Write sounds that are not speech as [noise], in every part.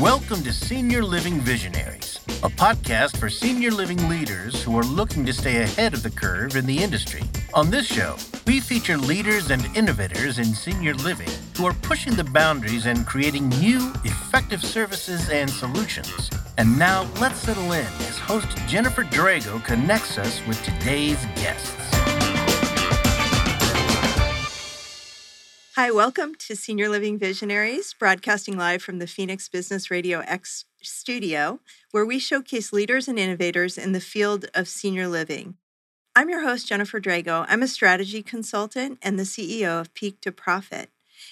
Welcome to Senior Living Visionaries, a podcast for senior living leaders who are looking to stay ahead of the curve in the industry. On this show, we feature leaders and innovators in senior living who are pushing the boundaries and creating new, effective services and solutions. And now let's settle in as host Jennifer Drago connects us with today's guests. Hi, welcome to Senior Living Visionaries, broadcasting live from the Phoenix Business Radio X studio, where we showcase leaders and innovators in the field of senior living. I'm your host, Jennifer Drago. I'm a strategy consultant and the CEO of Peak to Profit.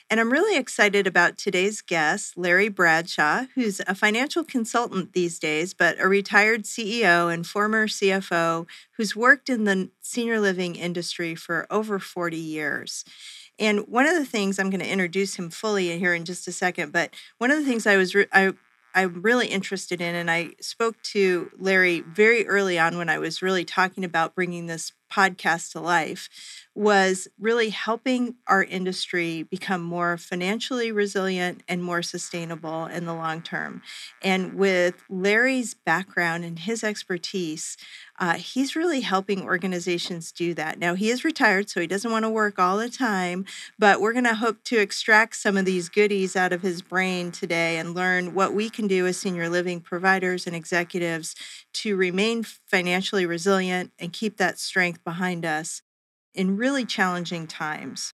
And I'm really excited about today's guest, Larry Bradshaw, who's a financial consultant these days, but a retired CEO and former CFO who's worked in the senior living industry for over 40 years. And one of the things I'm going to introduce him fully here in just a second, but one of the things I was re- I I'm really interested in, and I spoke to Larry very early on when I was really talking about bringing this podcast to life, was really helping our industry become more financially resilient and more sustainable in the long term. And with Larry's background and his expertise, uh, he's really helping organizations do that. Now, he is retired, so he doesn't want to work all the time, but we're going to hope to extract some of these goodies out of his brain today and learn what we can do as senior living providers and executives to remain financially resilient and keep that strength behind us in really challenging times.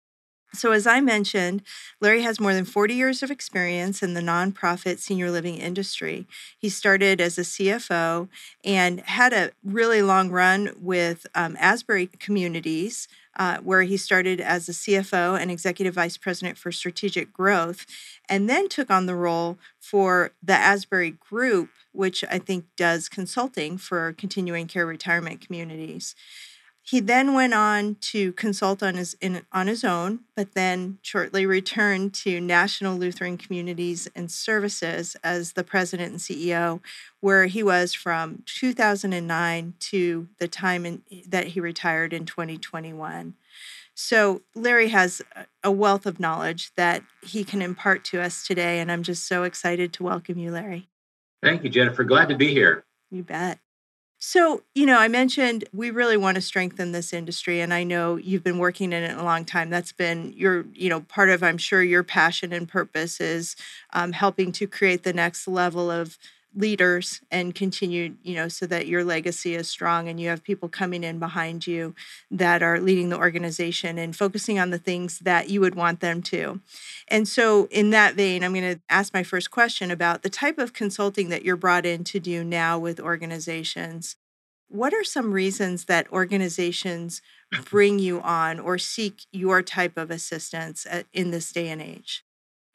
So, as I mentioned, Larry has more than 40 years of experience in the nonprofit senior living industry. He started as a CFO and had a really long run with um, Asbury Communities, uh, where he started as a CFO and executive vice president for strategic growth, and then took on the role for the Asbury Group, which I think does consulting for continuing care retirement communities. He then went on to consult on his in, on his own, but then shortly returned to National Lutheran Communities and Services as the president and CEO, where he was from 2009 to the time in, that he retired in 2021. So Larry has a wealth of knowledge that he can impart to us today, and I'm just so excited to welcome you, Larry. Thank you, Jennifer. Glad to be here. You bet. So, you know, I mentioned we really want to strengthen this industry, and I know you've been working in it a long time. That's been your, you know, part of, I'm sure, your passion and purpose is um, helping to create the next level of leaders and continue, you know, so that your legacy is strong and you have people coming in behind you that are leading the organization and focusing on the things that you would want them to. And so, in that vein, I'm going to ask my first question about the type of consulting that you're brought in to do now with organizations. What are some reasons that organizations bring you on or seek your type of assistance in this day and age?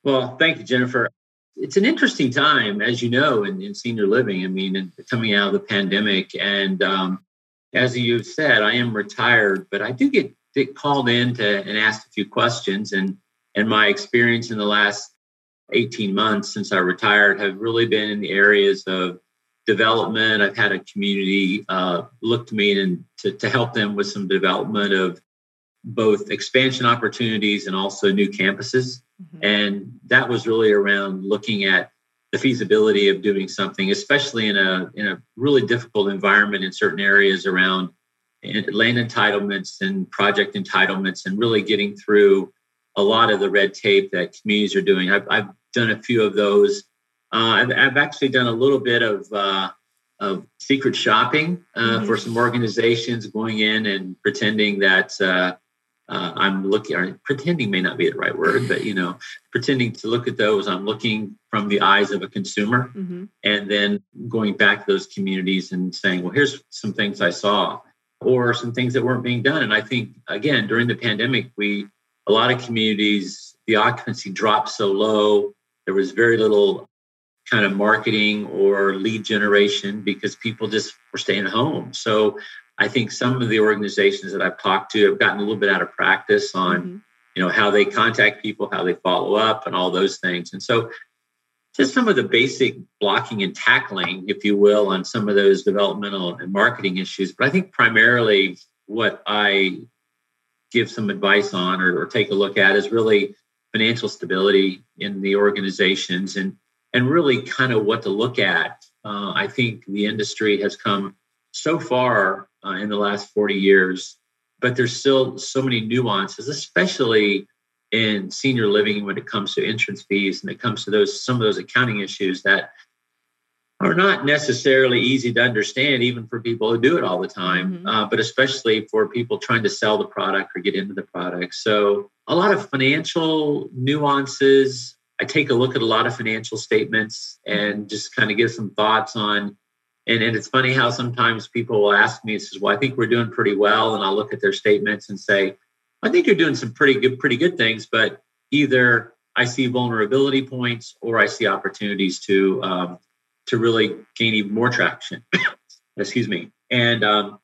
Well, thank you, Jennifer it's an interesting time, as you know, in, in senior living. I mean, coming out of the pandemic, and um, as you've said, I am retired, but I do get, get called in to and asked a few questions, and and my experience in the last 18 months since I retired have really been in the areas of development. I've had a community uh, look to me and to, to help them with some development of both expansion opportunities and also new campuses. Mm-hmm. And that was really around looking at the feasibility of doing something, especially in a in a really difficult environment in certain areas around land entitlements and project entitlements, and really getting through a lot of the red tape that communities are doing. I've, I've done a few of those. Uh, I've, I've, actually done a little bit of uh, of secret shopping uh, mm-hmm. for some organizations, going in and pretending that uh, I'm looking, or pretending may not be the right word, but you know, pretending to look at those. I'm looking from the eyes of a consumer, mm-hmm. and then going back to those communities and saying, "Well, here's some things I saw, or some things that weren't being done." And I think again during the pandemic, we a lot of communities the occupancy dropped so low. There was very little kind of marketing or lead generation because people just were staying home. So I think some of the organizations that I've talked to have gotten a little bit out of practice on, mm-hmm. you know, how they contact people, how they follow up, and all those things. And so, just some of the basic blocking and tackling, if you will, on some of those developmental and marketing issues. But I think primarily what I give some advice on or, or take a look at is really financial stability in the organizations and and really kind of what to look at. Uh, I think the industry has come so far uh, in the last 40 years, but there's still so many nuances, especially in senior living when it comes to entrance fees and it comes to those some of those accounting issues that are not necessarily easy to understand even for people who do it all the time mm-hmm. uh, but especially for people trying to sell the product or get into the product so a lot of financial nuances i take a look at a lot of financial statements and just kind of give some thoughts on and, and it's funny how sometimes people will ask me says well i think we're doing pretty well and i'll look at their statements and say i think you're doing some pretty good pretty good things but either i see vulnerability points or i see opportunities to um, to really gain even more traction. [coughs] Excuse me. And um,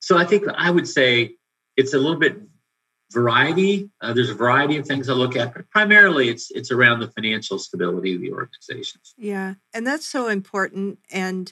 so I think I would say it's a little bit variety. Uh, there's a variety of things I look at, but primarily it's it's around the financial stability of the organizations. Yeah, and that's so important. And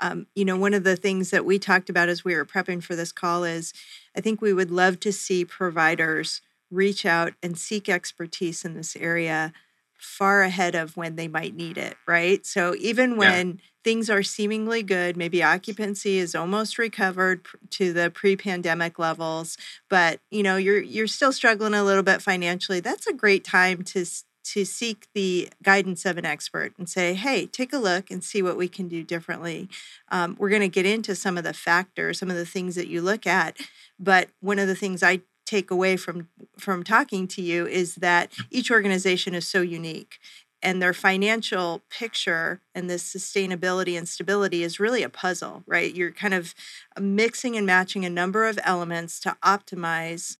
um, you know, one of the things that we talked about as we were prepping for this call is, I think we would love to see providers reach out and seek expertise in this area far ahead of when they might need it, right? So even when yeah. things are seemingly good, maybe occupancy is almost recovered to the pre-pandemic levels, but you know, you're you're still struggling a little bit financially. That's a great time to to seek the guidance of an expert and say, hey, take a look and see what we can do differently. Um, we're going to get into some of the factors, some of the things that you look at. But one of the things I take away from from talking to you is that each organization is so unique and their financial picture and this sustainability and stability is really a puzzle right? You're kind of mixing and matching a number of elements to optimize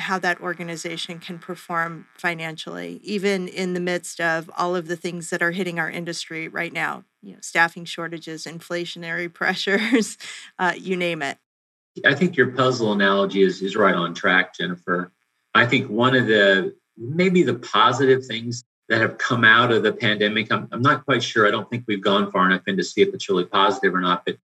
how that organization can perform financially even in the midst of all of the things that are hitting our industry right now you know staffing shortages inflationary [laughs] pressures uh, you name it I think your puzzle analogy is, is right on track, Jennifer. I think one of the maybe the positive things that have come out of the pandemic, I'm, I'm not quite sure. I don't think we've gone far enough in to see if it's really positive or not, but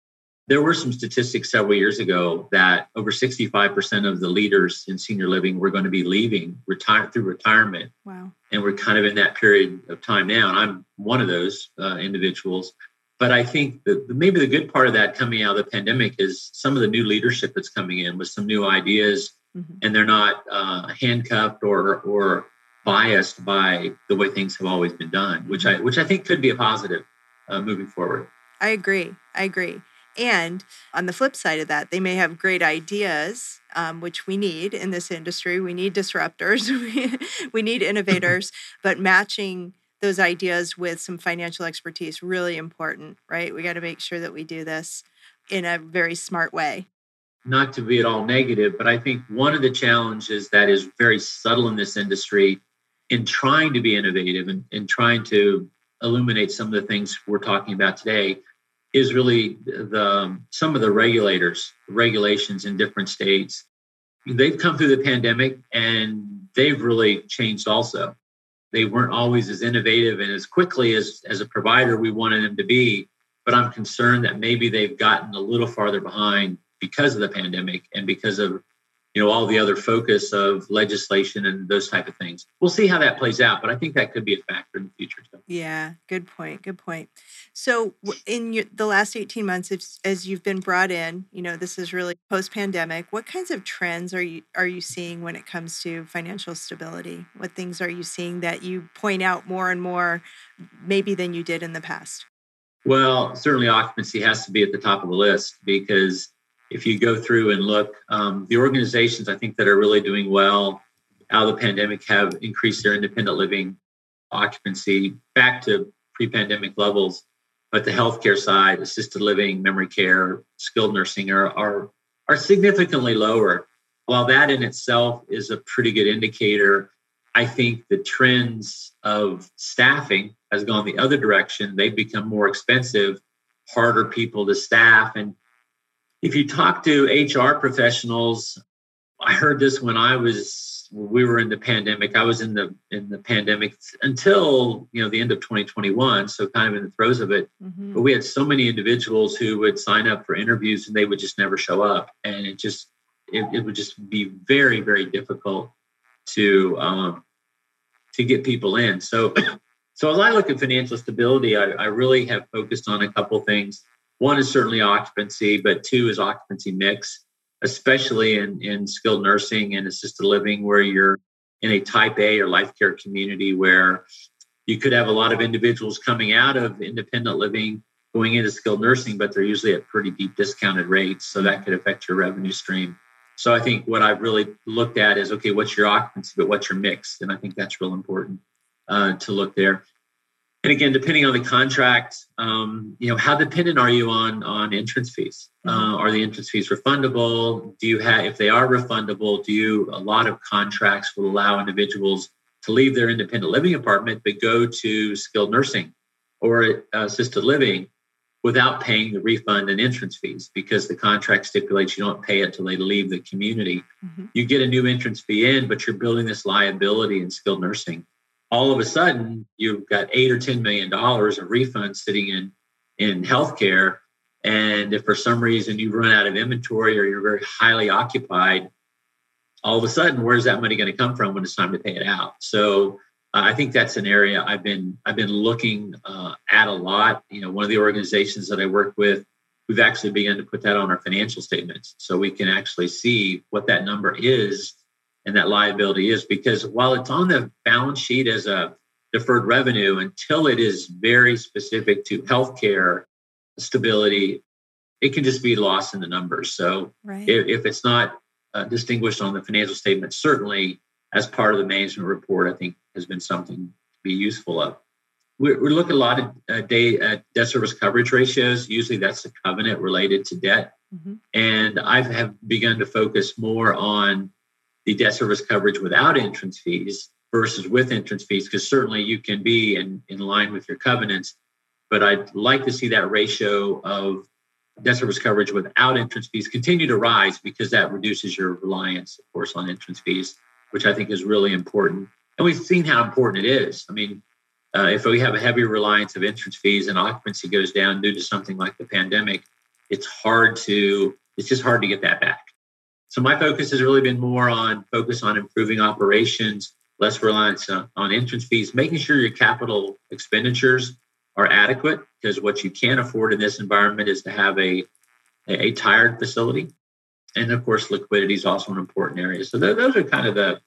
there were some statistics several years ago that over 65% of the leaders in senior living were going to be leaving retire through retirement. Wow. And we're kind of in that period of time now. And I'm one of those uh, individuals. But I think that maybe the good part of that coming out of the pandemic is some of the new leadership that's coming in with some new ideas, mm-hmm. and they're not uh, handcuffed or or biased by the way things have always been done, which I which I think could be a positive uh, moving forward. I agree. I agree. And on the flip side of that, they may have great ideas, um, which we need in this industry. We need disruptors, [laughs] we need innovators, [laughs] but matching those ideas with some financial expertise really important, right? We got to make sure that we do this in a very smart way. Not to be at all negative, but I think one of the challenges that is very subtle in this industry in trying to be innovative and, and trying to illuminate some of the things we're talking about today is really the um, some of the regulators regulations in different states they've come through the pandemic and they've really changed also they weren't always as innovative and as quickly as as a provider we wanted them to be but i'm concerned that maybe they've gotten a little farther behind because of the pandemic and because of you know all the other focus of legislation and those type of things. We'll see how that plays out but i think that could be a factor in the future too. Yeah good point good point. So in your, the last 18 months as, as you've been brought in you know this is really post pandemic what kinds of trends are you are you seeing when it comes to financial stability? What things are you seeing that you point out more and more maybe than you did in the past? Well certainly occupancy has to be at the top of the list because if you go through and look, um, the organizations I think that are really doing well out of the pandemic have increased their independent living occupancy back to pre-pandemic levels. But the healthcare side, assisted living, memory care, skilled nursing are, are, are significantly lower. While that in itself is a pretty good indicator, I think the trends of staffing has gone the other direction. They've become more expensive, harder people to staff, and if you talk to HR professionals, I heard this when I was we were in the pandemic. I was in the in the pandemic until you know the end of 2021, so kind of in the throes of it. Mm-hmm. But we had so many individuals who would sign up for interviews and they would just never show up, and it just it, it would just be very very difficult to um, to get people in. So [coughs] So as I look at financial stability, I, I really have focused on a couple things. One is certainly occupancy, but two is occupancy mix, especially in, in skilled nursing and assisted living, where you're in a type A or life care community where you could have a lot of individuals coming out of independent living going into skilled nursing, but they're usually at pretty deep discounted rates. So that could affect your revenue stream. So I think what I've really looked at is okay, what's your occupancy, but what's your mix? And I think that's real important uh, to look there. And again, depending on the contract, um, you know, how dependent are you on on entrance fees? Mm-hmm. Uh, are the entrance fees refundable? Do you have, if they are refundable, do you? A lot of contracts will allow individuals to leave their independent living apartment but go to skilled nursing or assisted living without paying the refund and entrance fees because the contract stipulates you don't pay it until they leave the community. Mm-hmm. You get a new entrance fee in, but you're building this liability in skilled nursing. All of a sudden, you've got eight or ten million dollars of refunds sitting in in healthcare. And if for some reason you run out of inventory or you're very highly occupied, all of a sudden, where's that money going to come from when it's time to pay it out? So I think that's an area I've been I've been looking uh, at a lot. You know, one of the organizations that I work with, we've actually begun to put that on our financial statements, so we can actually see what that number is and that liability is. Because while it's on the balance sheet as a deferred revenue, until it is very specific to healthcare stability, it can just be lost in the numbers. So right. if, if, it's not uh, distinguished on the financial statement, certainly as part of the management report, I think has been something to be useful of. We, we look at a lot of uh, day, uh, debt service coverage ratios. Usually that's a covenant related to debt. Mm-hmm. And I have begun to focus more on the debt service coverage without entrance fees versus with entrance fees, because certainly you can be in, in line with your covenants. But I'd like to see that ratio of debt service coverage without entrance fees continue to rise because that reduces your reliance, of course, on entrance fees which I think is really important. And we've seen how important it is. I mean, uh, if we have a heavy reliance of entrance fees and occupancy goes down due to something like the pandemic, it's hard to it's just hard to get that back. So my focus has really been more on focus on improving operations, less reliance on, on entrance fees, making sure your capital expenditures are adequate because what you can't afford in this environment is to have a a, a tired facility. And of course liquidity is also an important area. So th- those are kind of the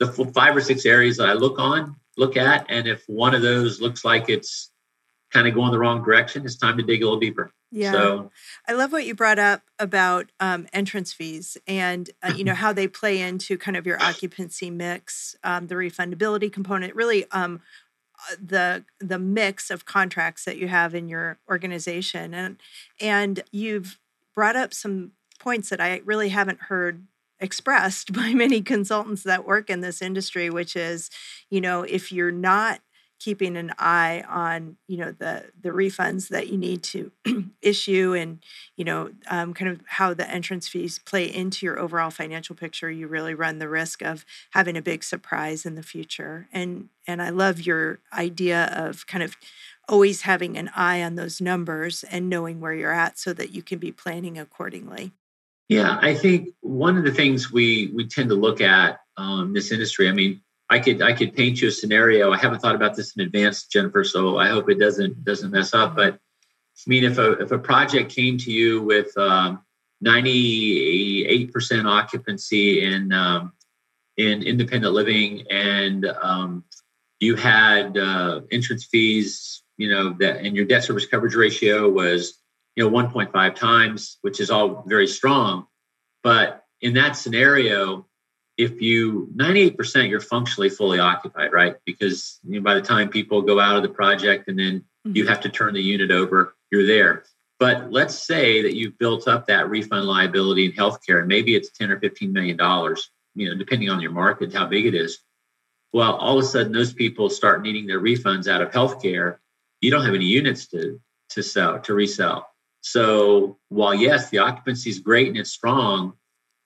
the five or six areas that i look on look at. And if one of those looks like it's kind of going the wrong direction it's time to dig a little deeper. Yeah. So i love what you brought up about um, entrance fees and uh, you know [clears throat] how they play into kind of your occupancy mix um, the refundability component really um, uh, the the mix of contracts that you have in your organization. And and you've brought up some points that I really haven't heard expressed [laughs] by many consultants that work in this industry which is you know if you're not keeping an eye on you know the the refunds that you need to [clears throat] issue and you know um, kind of how the entrance fees play into your overall financial picture you really run the risk of having a big surprise in the future and and i love your idea of kind of always having an eye on those numbers and knowing where you're at so that you can be planning accordingly yeah, I think one of the things we we tend to look at um, this industry. I mean, I could I could paint you a scenario. I haven't thought about this in advance, Jennifer, so I hope it doesn't doesn't mess up. But I mean, if a if a project came to you with um, 98% occupancy in um, in independent living, and um, you had uh, entrance fees, you know, that and your debt service coverage ratio was you know 1.5 times which is all very strong but in that scenario if you 98% you're functionally fully occupied right? Because you know, by the time people go out of the project and then mm-hmm. you have to turn the unit over you're there. But let's say that you've built up that refund liability in healthcare and maybe it's 10 or 15 million dollars you know depending on your market how big it is. Well all of a sudden those people start needing their refunds out of healthcare. You don't have any units to to sell to resell. So while yes, the occupancy is great and it's strong,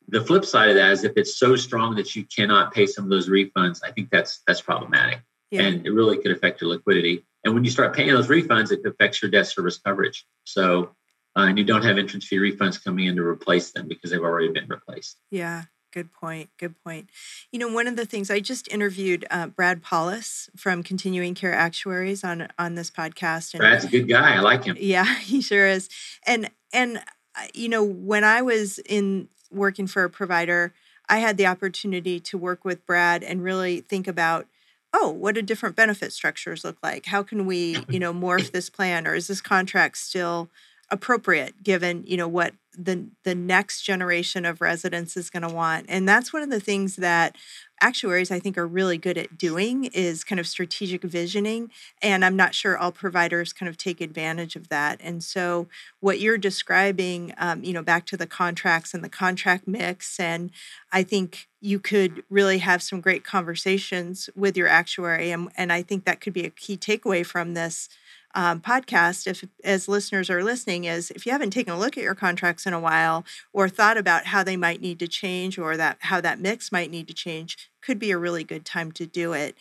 the flip side of that is if it's so strong that you cannot pay some of those refunds, I think that's that's problematic, yeah. and it really could affect your liquidity. And when you start paying those refunds, it affects your debt service coverage. So, uh, and you don't have entrance fee refunds coming in to replace them because they've already been replaced. Yeah. Good point. Good point. You know, one of the things I just interviewed uh, Brad Paulus from Continuing Care Actuaries on on this podcast. And, Brad's a good guy. I like him. Yeah, [laughs] he sure is. And and uh, you know, when I was in working for a provider, I had the opportunity to work with Brad and really think about oh, what do different benefit structures look like? How can we, you know, morph this plan or is this contract still appropriate given you know what the the next generation of residents is going to want. And that's one of the things that actuaries i think are really good at doing is kind of strategic visioning and i'm not sure all providers kind of take advantage of that. And so what you're describing um, you know back to the contracts and the contract mix and i think you could really have some great conversations with your actuary and, and i think that could be a key takeaway from this um, podcast, if as listeners are listening, is if you haven't taken a look at your contracts in a while or thought about how they might need to change or that how that mix might need to change, could be a really good time to do it.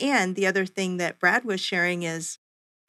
And the other thing that Brad was sharing is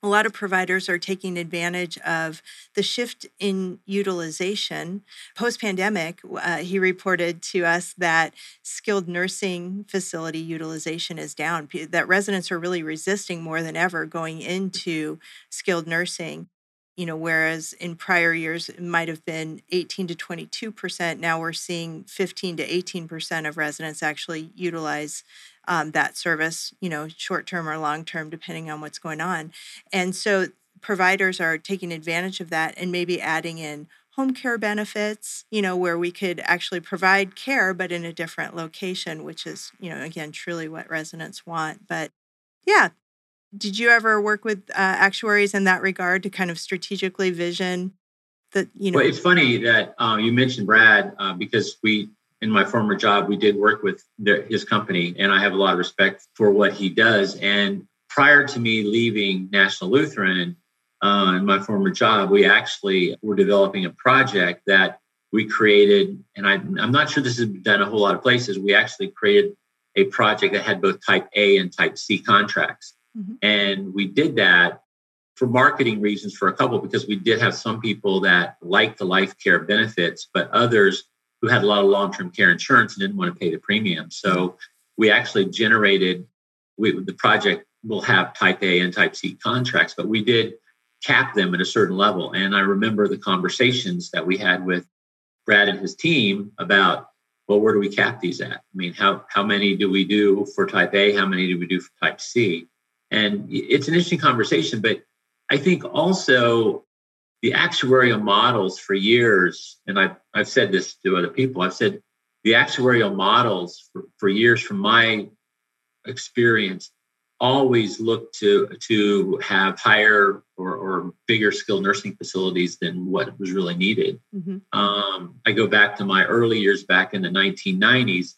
a lot of providers are taking advantage of the shift in utilization. Post pandemic, uh, he reported to us that skilled nursing facility utilization is down, that residents are really resisting more than ever going into skilled nursing. You know, whereas in prior years it might have been 18 to 22 percent, now we're seeing 15 to 18 percent of residents actually utilize um, that service, you know, short term or long term, depending on what's going on. And so providers are taking advantage of that and maybe adding in home care benefits, you know, where we could actually provide care, but in a different location, which is, you know, again, truly what residents want. But yeah. Did you ever work with uh, actuaries in that regard to kind of strategically vision that, you know? Well, it's funny that uh, you mentioned Brad uh, because we in my former job, we did work with his company, and I have a lot of respect for what he does. And prior to me leaving National Lutheran uh, in my former job, we actually were developing a project that we created, and I, I'm not sure this has been done a whole lot of places. We actually created a project that had both Type A and Type C contracts, mm-hmm. and we did that for marketing reasons for a couple because we did have some people that liked the life care benefits, but others who had a lot of long-term care insurance and didn't want to pay the premium. So we actually generated we, the project will have type A and type C contracts, but we did cap them at a certain level. And I remember the conversations that we had with Brad and his team about, well, where do we cap these at? I mean, how how many do we do for type A? How many do we do for type C? And it's an interesting conversation, but I think also the actuarial models for years, and I've, I've said this to other people, I've said the actuarial models for, for years from my experience always look to to have higher or, or bigger skilled nursing facilities than what was really needed. Mm-hmm. Um, I go back to my early years back in the 1990s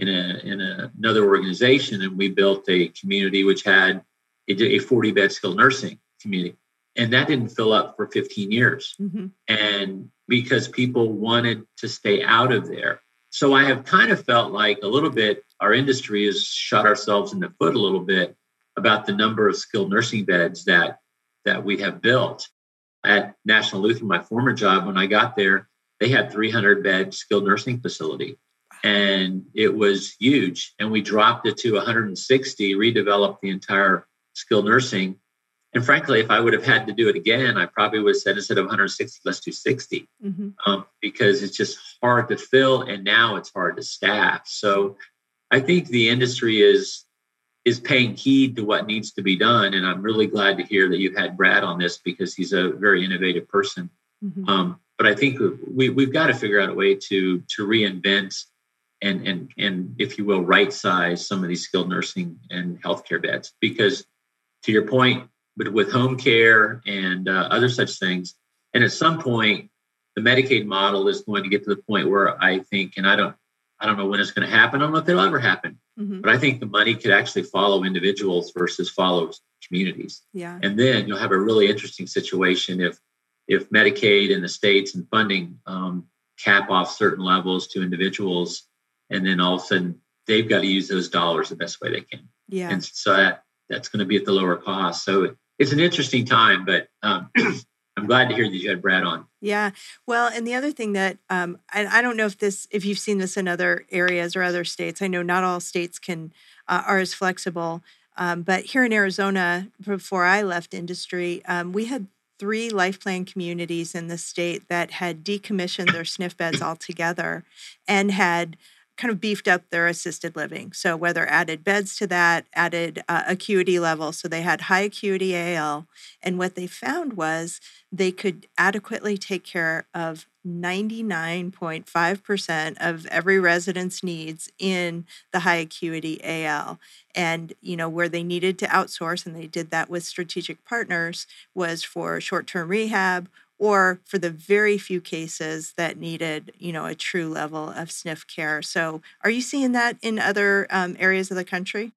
in a in a, another organization, and we built a community which had a, a 40 bed skilled nursing community and that didn't fill up for 15 years. Mm-hmm. and because people wanted to stay out of there. So i have kind of felt like a little bit our industry has shot ourselves in the foot a little bit about the number of skilled nursing beds that that we have built. At national lutheran my former job when i got there they had 300 bed skilled nursing facility. And it was huge. And we dropped it to 160 redeveloped the entire skilled nursing and frankly, if I would have had to do it again, I probably would have said instead of 160, let's do 60 mm-hmm. um, because it's just hard to fill and now it's hard to staff. So I think the industry is is paying heed to what needs to be done. And I'm really glad to hear that you've had Brad on this because he's a very innovative person. Mm-hmm. Um, but I think we, we've got to figure out a way to to reinvent and and and if you will, right size some of these skilled nursing and healthcare beds because to your point, but with home care and uh, other such things. And at some point, the Medicaid model is going to get to the point where I think, and I don't, I don't know when it's going to happen. I don't know if it'll ever happen, mm-hmm. but I think the money could actually follow individuals versus follow communities. Yeah. And then you'll have a really interesting situation if if Medicaid and the states and funding um, cap off certain levels to individuals, and then all of a sudden they've got to use those dollars the best way they can. Yeah. And so that that's going to be at the lower cost. So it's an interesting time, but um, [clears throat] I'm glad to hear that you had Brad on. Yeah. Well, and the other thing that um, I, I don't know if this, if you've seen this in other areas or other states. I know not all states can uh, are as flexible. Um, but here in Arizona, before I left industry, um, we had three life plan communities in the state that had decommissioned their SNF beds altogether and had kind of beefed up their assisted living. So whether added beds to that, added uh, acuity level. So they had high acuity AL. And what they found was they could adequately take care of 99.5% of every resident's needs in the high acuity AL. And, you know, where they needed to outsource, and they did that with strategic partners, was for short term rehab or for the very few cases that needed, you know, a true level of SNF care. So, are you seeing that in other um, areas of the country?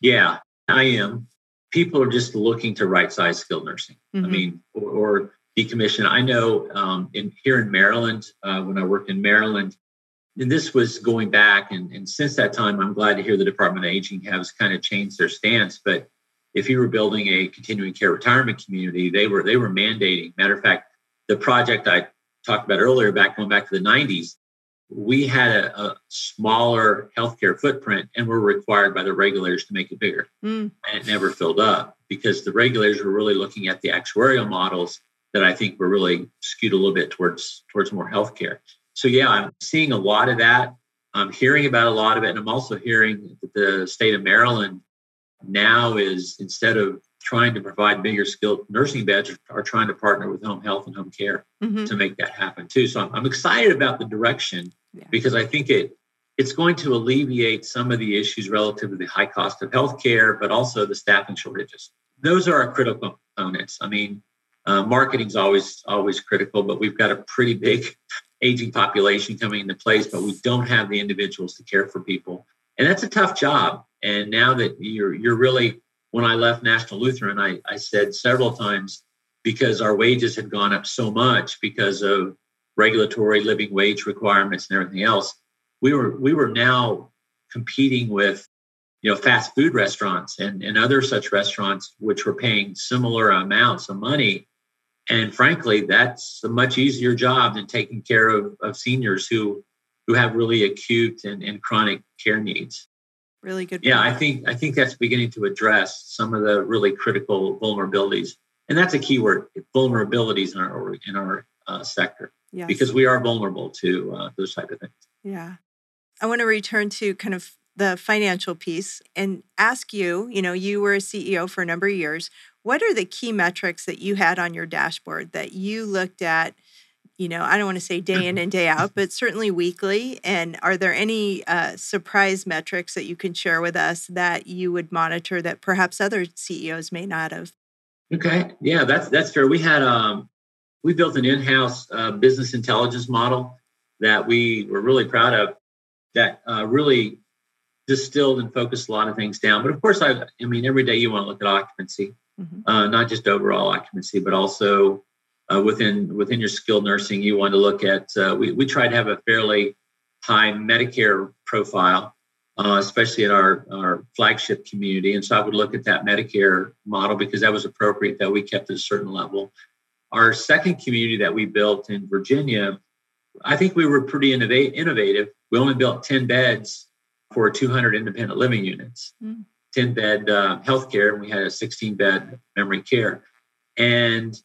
Yeah, I am. People are just looking to right size skilled nursing. Mm-hmm. I mean, or, or, decommission. I know um, in here in Maryland, uh, when I worked in Maryland, and this was going back, and, and since that time, I'm glad to hear the Department of Aging has kind of changed their stance. But if you were building a continuing care retirement community, they were they were mandating. Matter of fact, the project I talked about earlier, back going back to the 90s, we had a, a smaller healthcare footprint and were required by the regulators to make it bigger. Mm. And it never filled up because the regulators were really looking at the actuarial models that I think were really skewed a little bit towards towards more healthcare. So yeah, I'm seeing a lot of that. I'm hearing about a lot of it, and I'm also hearing that the state of Maryland now is instead of trying to provide bigger skilled nursing beds are trying to partner with home health and home care mm-hmm. to make that happen too. So I'm, I'm excited about the direction yeah. because I think it it's going to alleviate some of the issues relative to the high cost of healthcare, but also the staffing shortages. Those are our critical components. I mean, uh, marketing is always always critical, but we've got a pretty big [laughs] aging population coming into place, but we don't have the individuals to care for people, and that's a tough job. And now that you're you're really when I left National Lutheran, I, I said several times because our wages had gone up so much because of regulatory living wage requirements and everything else, we were we were now competing with you know fast food restaurants and, and other such restaurants which were paying similar amounts of money. And frankly that's a much easier job than taking care of, of seniors who who have really acute and, and chronic care needs really good. Yeah, I think I think that's beginning to address some of the really critical vulnerabilities, and that's a key word: vulnerabilities in our in our uh, sector, yes. because we are vulnerable to uh, those type of things. Yeah, I want to return to kind of the financial piece and ask you. You know, you were a CEO for a number of years. What are the key metrics that you had on your dashboard that you looked at? You know, I don't want to say day in [laughs] and day out, but certainly weekly. And are there any uh, surprise metrics that you can share with us that you would monitor that perhaps other CEOs may not have? Okay, yeah, that's that's fair. We had um, we built an in-house uh, business intelligence model that we were really proud of. That uh, really distilled and focused a lot of things down. But of course, I, I mean, every day you want to look at occupancy, mm-hmm. uh, not just overall occupancy, but also uh, within within your skilled nursing, you want to look at. Uh, we we try to have a fairly high Medicare profile, uh, especially in our our flagship community, and so I would look at that Medicare model because that was appropriate that we kept at a certain level. Our second community that we built in Virginia, I think we were pretty innovative. We only built ten beds for 200 independent living units, mm. 10 bed uh, healthcare, and we had a 16 bed memory care. And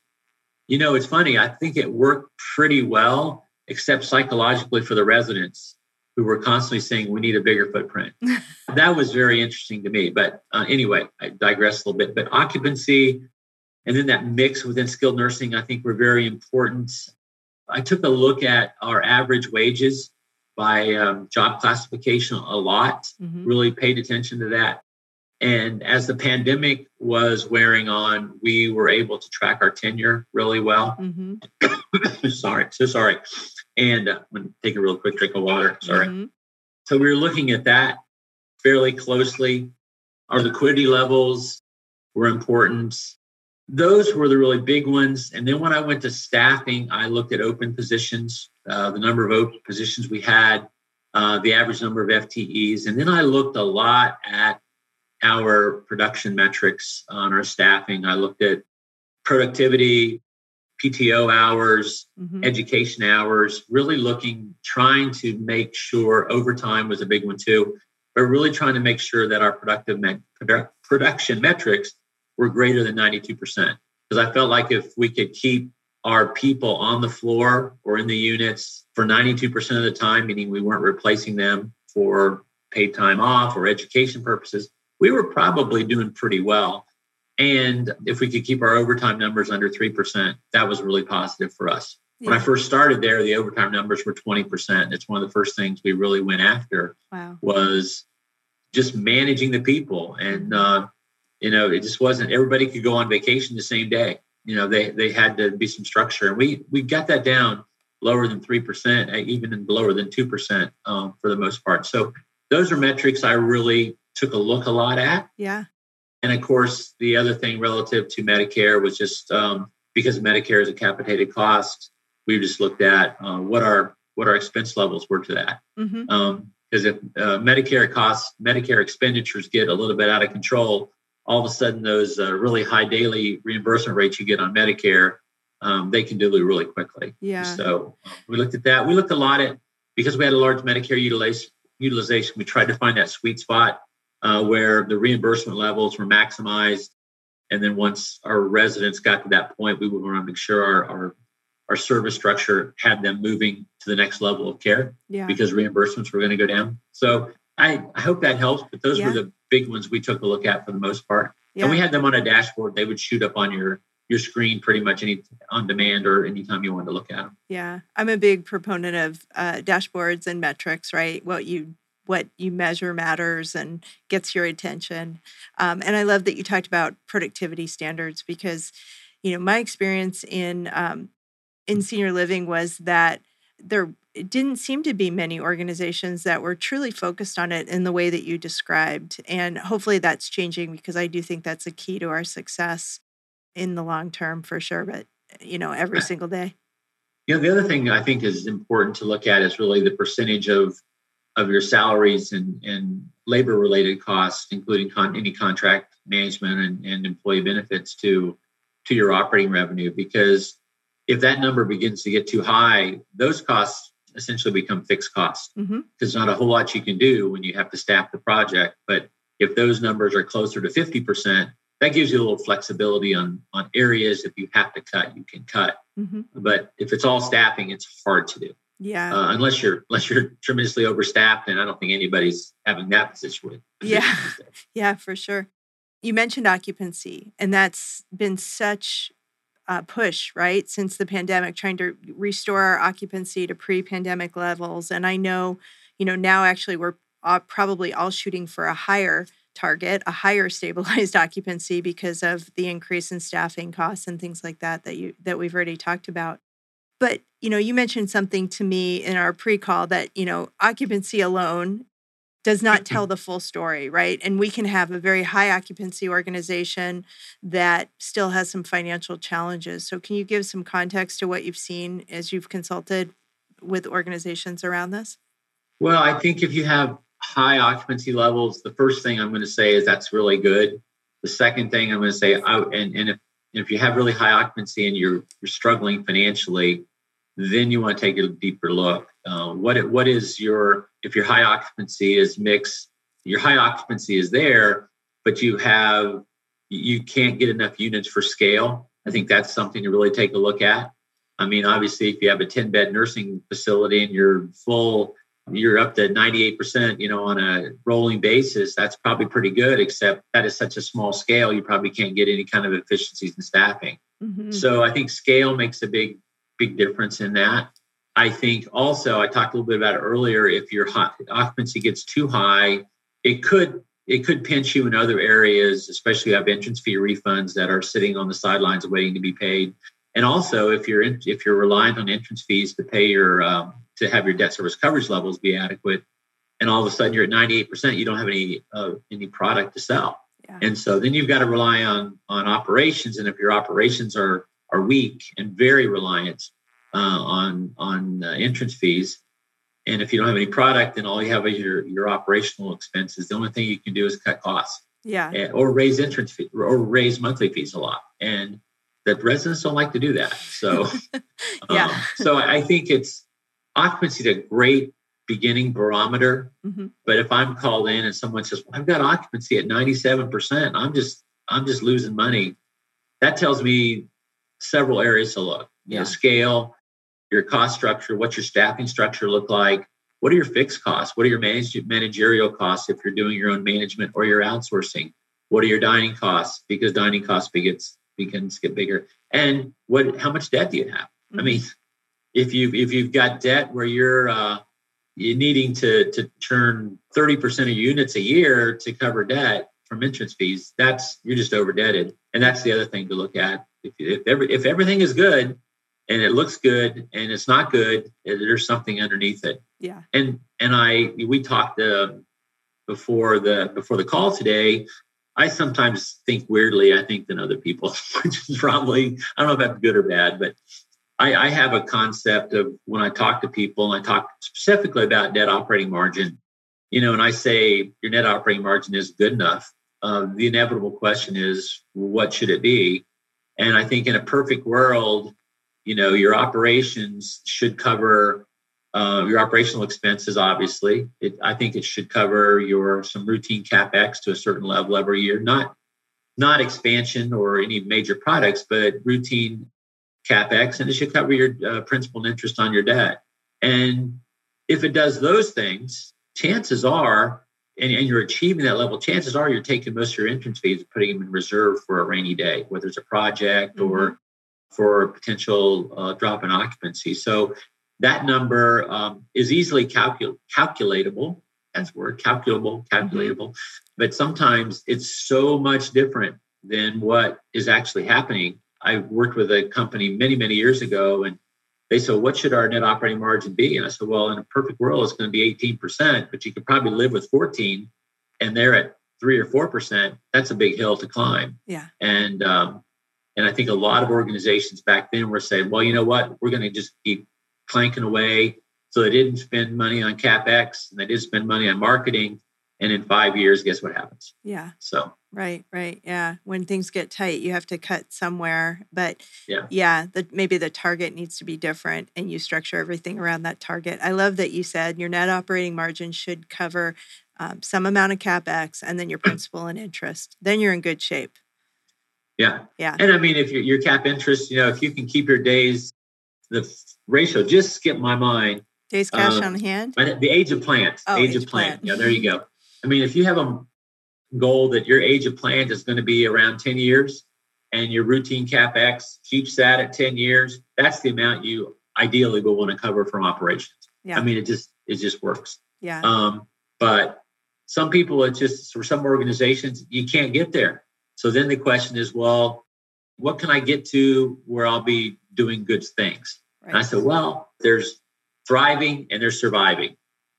you know, it's funny. I think it worked pretty well, except psychologically for the residents who were constantly saying we need a bigger footprint. [laughs] that was very interesting to me. But uh, anyway, I digress a little bit. But occupancy and then that mix within skilled nursing, I think were very important. I took a look at our average wages by um, job classification a lot, mm-hmm. really paid attention to that. And as the pandemic was wearing on, we were able to track our tenure really well. Mm-hmm. [coughs] sorry, so sorry. And uh, I'm going to take a real quick drink of water. Sorry. Mm-hmm. So we were looking at that fairly closely. Our liquidity levels were important. Those were the really big ones. And then when I went to staffing, I looked at open positions, uh, the number of open positions we had, uh, the average number of FTEs. And then I looked a lot at our production metrics on our staffing. I looked at productivity, PTO hours, mm-hmm. education hours, really looking, trying to make sure overtime was a big one too, but really trying to make sure that our productive me- produ- production metrics were greater than 92%. Because I felt like if we could keep our people on the floor or in the units for 92% of the time, meaning we weren't replacing them for paid time off or education purposes, we were probably doing pretty well. And if we could keep our overtime numbers under 3%, that was really positive for us. Yeah. When I first started there, the overtime numbers were 20%. It's one of the first things we really went after wow. was just managing the people. And, uh, you know, it just wasn't, everybody could go on vacation the same day. You know, they, they had to be some structure. And we, we got that down lower than 3%, even lower than 2% um, for the most part. So those are metrics I really took a look a lot at. Yeah. And of course, the other thing relative to Medicare was just um, because Medicare is a capitated cost, we just looked at uh, what our what our expense levels were to that. Because mm-hmm. um, if uh, Medicare costs, Medicare expenditures get a little bit out of control, all of a sudden those uh, really high daily reimbursement rates you get on Medicare, um, they can dilute really quickly. Yeah. So we looked at that. We looked a lot at because we had a large Medicare utilization. Utilization. We tried to find that sweet spot uh, where the reimbursement levels were maximized. And then once our residents got to that point, we would want to make sure our, our, our service structure had them moving to the next level of care yeah. because reimbursements were going to go down. So I, I hope that helps, but those yeah. were the big ones we took a look at for the most part. Yeah. And we had them on a dashboard. They would shoot up on your your screen pretty much any on demand or anytime you wanted to look at them. Yeah, I'm a big proponent of uh, dashboards and metrics. Right, what you what you measure matters and gets your attention. Um, and I love that you talked about productivity standards because, you know, my experience in um, in senior living was that there didn't seem to be many organizations that were truly focused on it in the way that you described. And hopefully that's changing because I do think that's a key to our success in the long term for sure. But you know, every single day. You know, the other thing I think is important to look at is really the percentage of of your salaries and, and labor related costs, including con- any contract management and, and employee benefits to, to your operating revenue. Because if that number begins to get too high, those costs essentially become fixed costs. Mm-hmm. There's not a whole lot you can do when you have to staff the project. But if those numbers are closer to 50%, that gives you a little flexibility on, on areas. If you have to cut, you can cut. Mm-hmm. But if it's all staffing, it's hard to do. Yeah. Uh, unless you're unless you're tremendously overstaffed, and I don't think anybody's having that situation. [laughs] Yeah. yeah, for sure. You mentioned occupancy, and that's been such a push, right, since the pandemic, trying to restore our occupancy to pre-pandemic levels. And I know, you know, now actually we're probably all shooting for a higher target, a higher [laughs] stabilized occupancy because of the increase in staffing costs and things like that that you that we've already talked about. But, you know, you mentioned something to me in our pre-call that, you know, occupancy alone does not mm-hmm. tell the full story, right? And we can have a very high occupancy organization that still has some financial challenges. So can you give some context to what you've seen as you've consulted with organizations around this? Well, I think if you have high occupancy levels, the first thing I'm going to say is that's really good. The second thing I'm going to say, I, and, and if if you have really high occupancy and you're you're struggling financially, then you want to take a deeper look. Uh, what what is your if your high occupancy is mixed, your high occupancy is there, but you have you can't get enough units for scale. I think that's something to really take a look at. I mean, obviously, if you have a 10 bed nursing facility and you're full you're up to 98%, you know, on a rolling basis, that's probably pretty good, except that is such a small scale, you probably can't get any kind of efficiencies in staffing. Mm-hmm. So I think scale makes a big, big difference in that. I think also, I talked a little bit about it earlier, if your occupancy gets too high, it could it could pinch you in other areas, especially if you have entrance fee refunds that are sitting on the sidelines waiting to be paid. And also, if you're in, if you're reliant on entrance fees to pay your um, to have your debt service coverage levels be adequate, and all of a sudden you're at 98%, you don't have any uh, any product to sell. Yeah. And so then you've got to rely on on operations, and if your operations are are weak and very reliant uh, on on uh, entrance fees, and if you don't have any product, then all you have is your your operational expenses. The only thing you can do is cut costs. Yeah. or raise entrance fee or raise monthly fees a lot. And that residents don't like to do that. So, [laughs] yeah. um, so I think it's occupancy is a great beginning barometer. Mhm. But if I'm called in and someone says, well, "I've got occupancy at 97%," I'm just I'm just losing money. That tells me several areas to look. You Yeah. know, scale, your cost structure, what's your staffing structure look like? What are your fixed costs? What are your manage- managerial costs if you're doing your own management or you're outsourcing? What are your dining costs? Because dining costs begins begins to get bigger. And what how much debt do you have? I Mhm. mean, if you if you've got debt where you're uh, you're needing to to turn 30% of units a year to cover debt from entrance fees, that's you're just overdebted. And that's the other thing to look at. If if every, if everything is good and it looks good and it's not good, there's something underneath it. yeah. And and I we talked uh, before the before the call today. I sometimes think weirdly, I think than other people, [laughs] which is probably I don't know if that's good or bad, but I, I have a concept of when I talk to people and I talk specifically about net operating margin, you know, and I say your net operating margin is good enough. Uh, the inevitable question is, what should it be? And I think in a perfect world, you know, your operations should cover uh, your operational expenses. Obviously, it, I think it should cover your some routine capex to a certain level every year, not not expansion or any major products, but routine capex, and it should cover your uh, principal and interest on your debt. And if it does those things, chances are, and, and you're achieving that level, chances are you're taking most of your entrance fees and putting them in reserve for a rainy day, whether it's a project or for a potential uh, drop in occupancy. So that number um, is easily calcul- calculatable. That's word calculable, calculatable. But sometimes it's so much different than what is actually happening. I worked with a company many, many years ago, and they said, "What should our net operating margin be?" And I said, "Well, in a perfect world, it's going to be 18%, but you could probably live with 14, and they're at three or four percent. That's a big hill to climb." Yeah. And um, and I think a lot of organizations back then were saying, "Well, you know what? We're going to just keep clanking away." So they didn't spend money on capex, and they didn't spend money on marketing. And in five years, guess what happens? Yeah. So Right, right. Yeah. When things get tight, you have to cut somewhere. But Yeah. yeah, the, maybe the target needs to be different and you structure everything around that target. I love that you said your net operating margin should cover um, some amount of capex and then your [clears throat] principal and interest. Then you're in good shape. yeah, Yeah. And I mean, if your your cap interest, you know, if you can keep your days, the ratio just skip my mind. Days cash um, on hand. But the age of plant, Oh, age, age of of plant. plant. Yeah, there you go. I mean, if you have a goal that your age of plant is going to be around 10 years and your routine capex keeps that at 10 years, that's the amount you ideally will want to cover from operations. Yeah. I mean, it just it just works. Yeah. Um, but some people, it's just for some organizations, you can't get there. So then the question is, well, what can I get to where I'll be doing good things? And I said, well, there's thriving and there's surviving.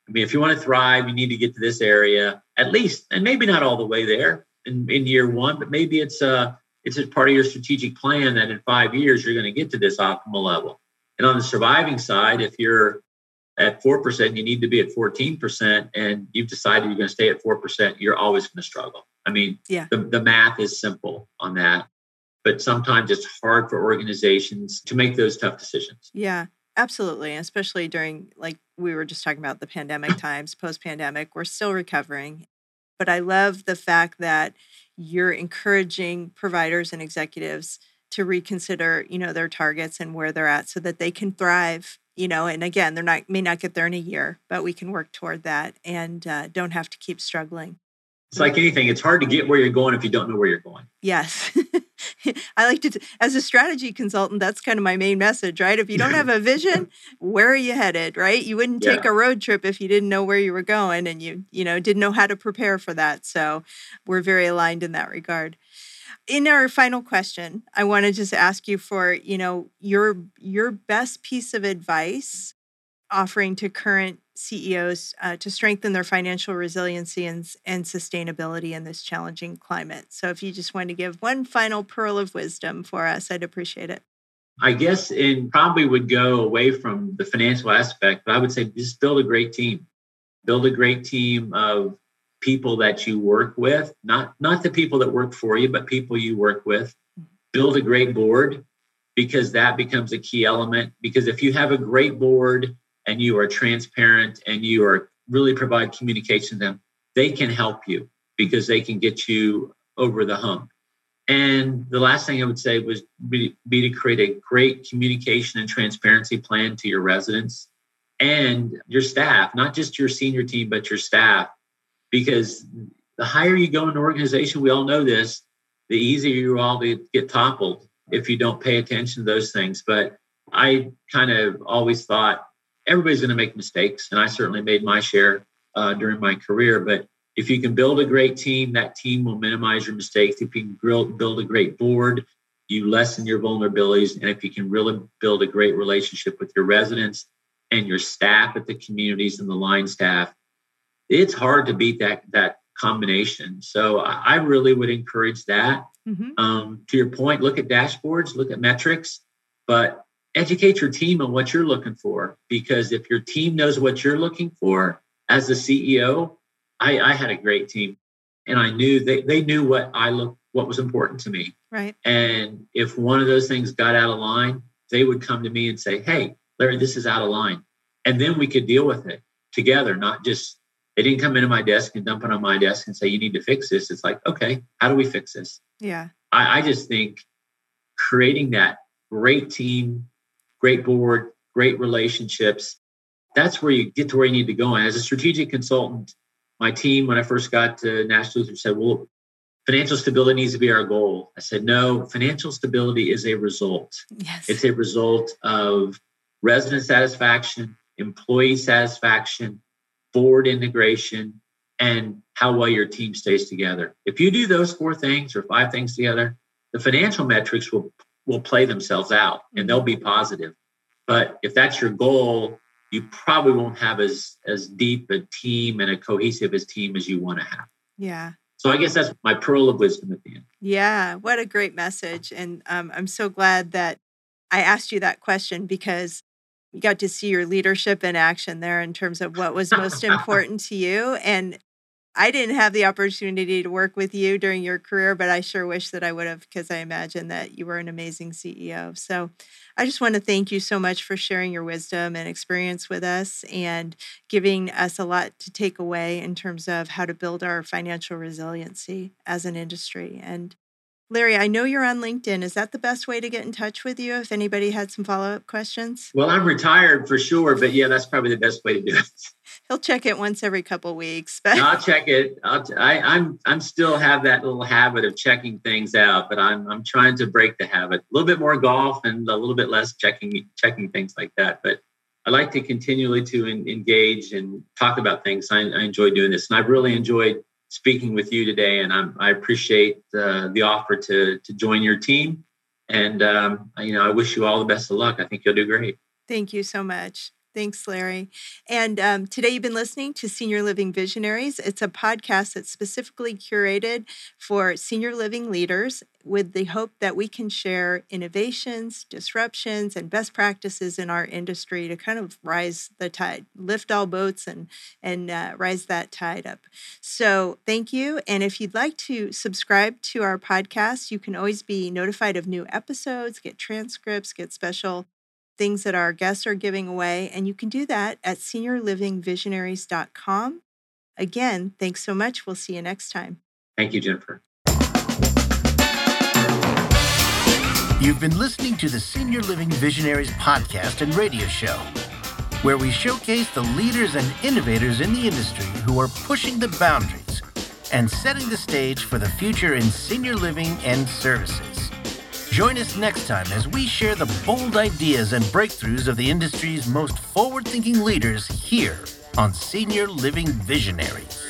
I mean, if you want to thrive, you need to get to this area at least, and maybe not all the way there in, in year one, but maybe it's uh it's a part of your strategic plan that in five years you're going to get to this optimal level. And on the surviving side, if you're at four percent, you need to be at fourteen percent, and you've decided you're going to stay at four percent, you're always going to struggle. I mean, Yeah. the, the math is simple on that, but sometimes it's hard for organizations to make those tough decisions. Yeah, absolutely. Especially during, like we were just talking about the pandemic [clears throat] times, post pandemic, we're still recovering. But I love the fact that you're encouraging providers and executives to reconsider, you know, their targets and where they're at so that they can thrive, you know, and again, they're not, may not get there in a year, but we can work toward that and uh, don't have to keep struggling. It's like anything, it's hard to get where you're going if you don't know where you're going. Yes. [laughs] I like to, as a strategy consultant, that's kind of my main message, right? If you don't have a vision, [laughs] where are you headed, right? You wouldn't take Yeah. a road trip if you didn't know where you were going and you, you know, didn't know how to prepare for that. So we're very aligned in that regard. In our final question, I want to just ask you for, you know, your your best piece of advice offering to current CEOs uh, to strengthen their financial resiliency and, and sustainability in this challenging climate. So, if you just want to give one final pearl of wisdom for us, I'd appreciate it. I guess and probably would go away from the financial aspect, but I would say just build a great team. Build a great team of people that you work with, not not the people that work for you, but people you work with. build a great board because that becomes a key element. Because if you have a great board and you are transparent and you are really provide communication to them, they can help you because they can get you over the hump. And the last thing I would say was be, be, to create a great communication and transparency plan to your residents and your staff, not just your senior team, but your staff. Because the higher you go in an organization, we all know this, the easier you all get toppled if you don't pay attention to those things. But I kind of always thought everybody's going to make mistakes. And I certainly made my share uh, during my career. But if you can build a great team, that team will minimize your mistakes. If you can build a great board, you lessen your vulnerabilities. And if you can really build a great relationship with your residents and your staff at the communities and the line staff, it's hard to beat that that combination. So I really would encourage that. Mm-hmm. Um, to your point, look at dashboards, look at metrics, but educate your team on what you're looking for. Because if your team knows what you're looking for as the CEO, I, I had a great team and I knew they, they knew what I looked what was important to me. Right. And if one of those things got out of line, they would come to me and say, Hey, Larry, this is out of line. And then we could deal with it together, not just they didn't come into my desk and dump it on my desk and say, you need to fix this. It's like, okay, how do we fix this? Yeah. I, I just think creating that great team, great board, great relationships, that's where you get to where you need to go. And as a strategic consultant, my team, when I first got to National Lutheran, said, well, financial stability needs to be our goal. I said, no, financial stability is a result. Yes. It's a result of resident satisfaction, employee satisfaction, board integration, and how well your team stays together. If you do those four things or five things together, the financial metrics will will play themselves out and they'll be positive. But if that's your goal, you probably won't have as as deep a team and a cohesive as team as you want to have. Yeah. So I guess that's my pearl of wisdom at the end. Yeah, what a great message, and um, I'm so glad that I asked you that question because you got to see your leadership in action there in terms of what was most [laughs] important to you. And I didn't have the opportunity to work with you during your career, but I sure wish that I would have because I imagine that you were an amazing CEO. So I just want to thank you so much for sharing your wisdom and experience with us and giving us a lot to take away in terms of how to build our financial resiliency as an industry. And Larry, I know you're on LinkedIn. Is that the best way to get in touch with you if anybody had some follow up questions? Well, I'm retired for sure, but yeah, that's probably the best way to do it. [laughs] He'll check it once every couple weeks. But I'll check it. I'll t- I, I'm I'm still have that little habit of checking things out, but I'm I'm trying to break the habit. A little bit more golf and a little bit less checking checking things like that. But I like to continually to engage and talk about things. I, I enjoy doing this, and I've really enjoyed speaking with you today, and I'm, i appreciate uh, the offer to to join your team. And um, you know, I wish you all the best of luck. I think you'll do great. Thank you so much. Thanks, Larry. And um, today you've been listening to Senior Living Visionaries. It's a podcast that's specifically curated for senior living leaders with the hope that we can share innovations, disruptions, and best practices in our industry to kind of rise the tide, lift all boats, and and uh, rise that tide up. So thank you. And if you'd like to subscribe to our podcast, you can always be notified of new episodes, get transcripts, get special things that our guests are giving away. And you can do that at seniorlivingvisionaries.com. Again, thanks so much. We'll see you next time. Thank you, Jennifer. You've been listening to the Senior Living Visionaries podcast and radio show, where we showcase the leaders and innovators in the industry who are pushing the boundaries and setting the stage for the future in senior living and services. Join us next time as we share the bold ideas and breakthroughs of the industry's most forward thinking leaders here on Senior Living Visionaries.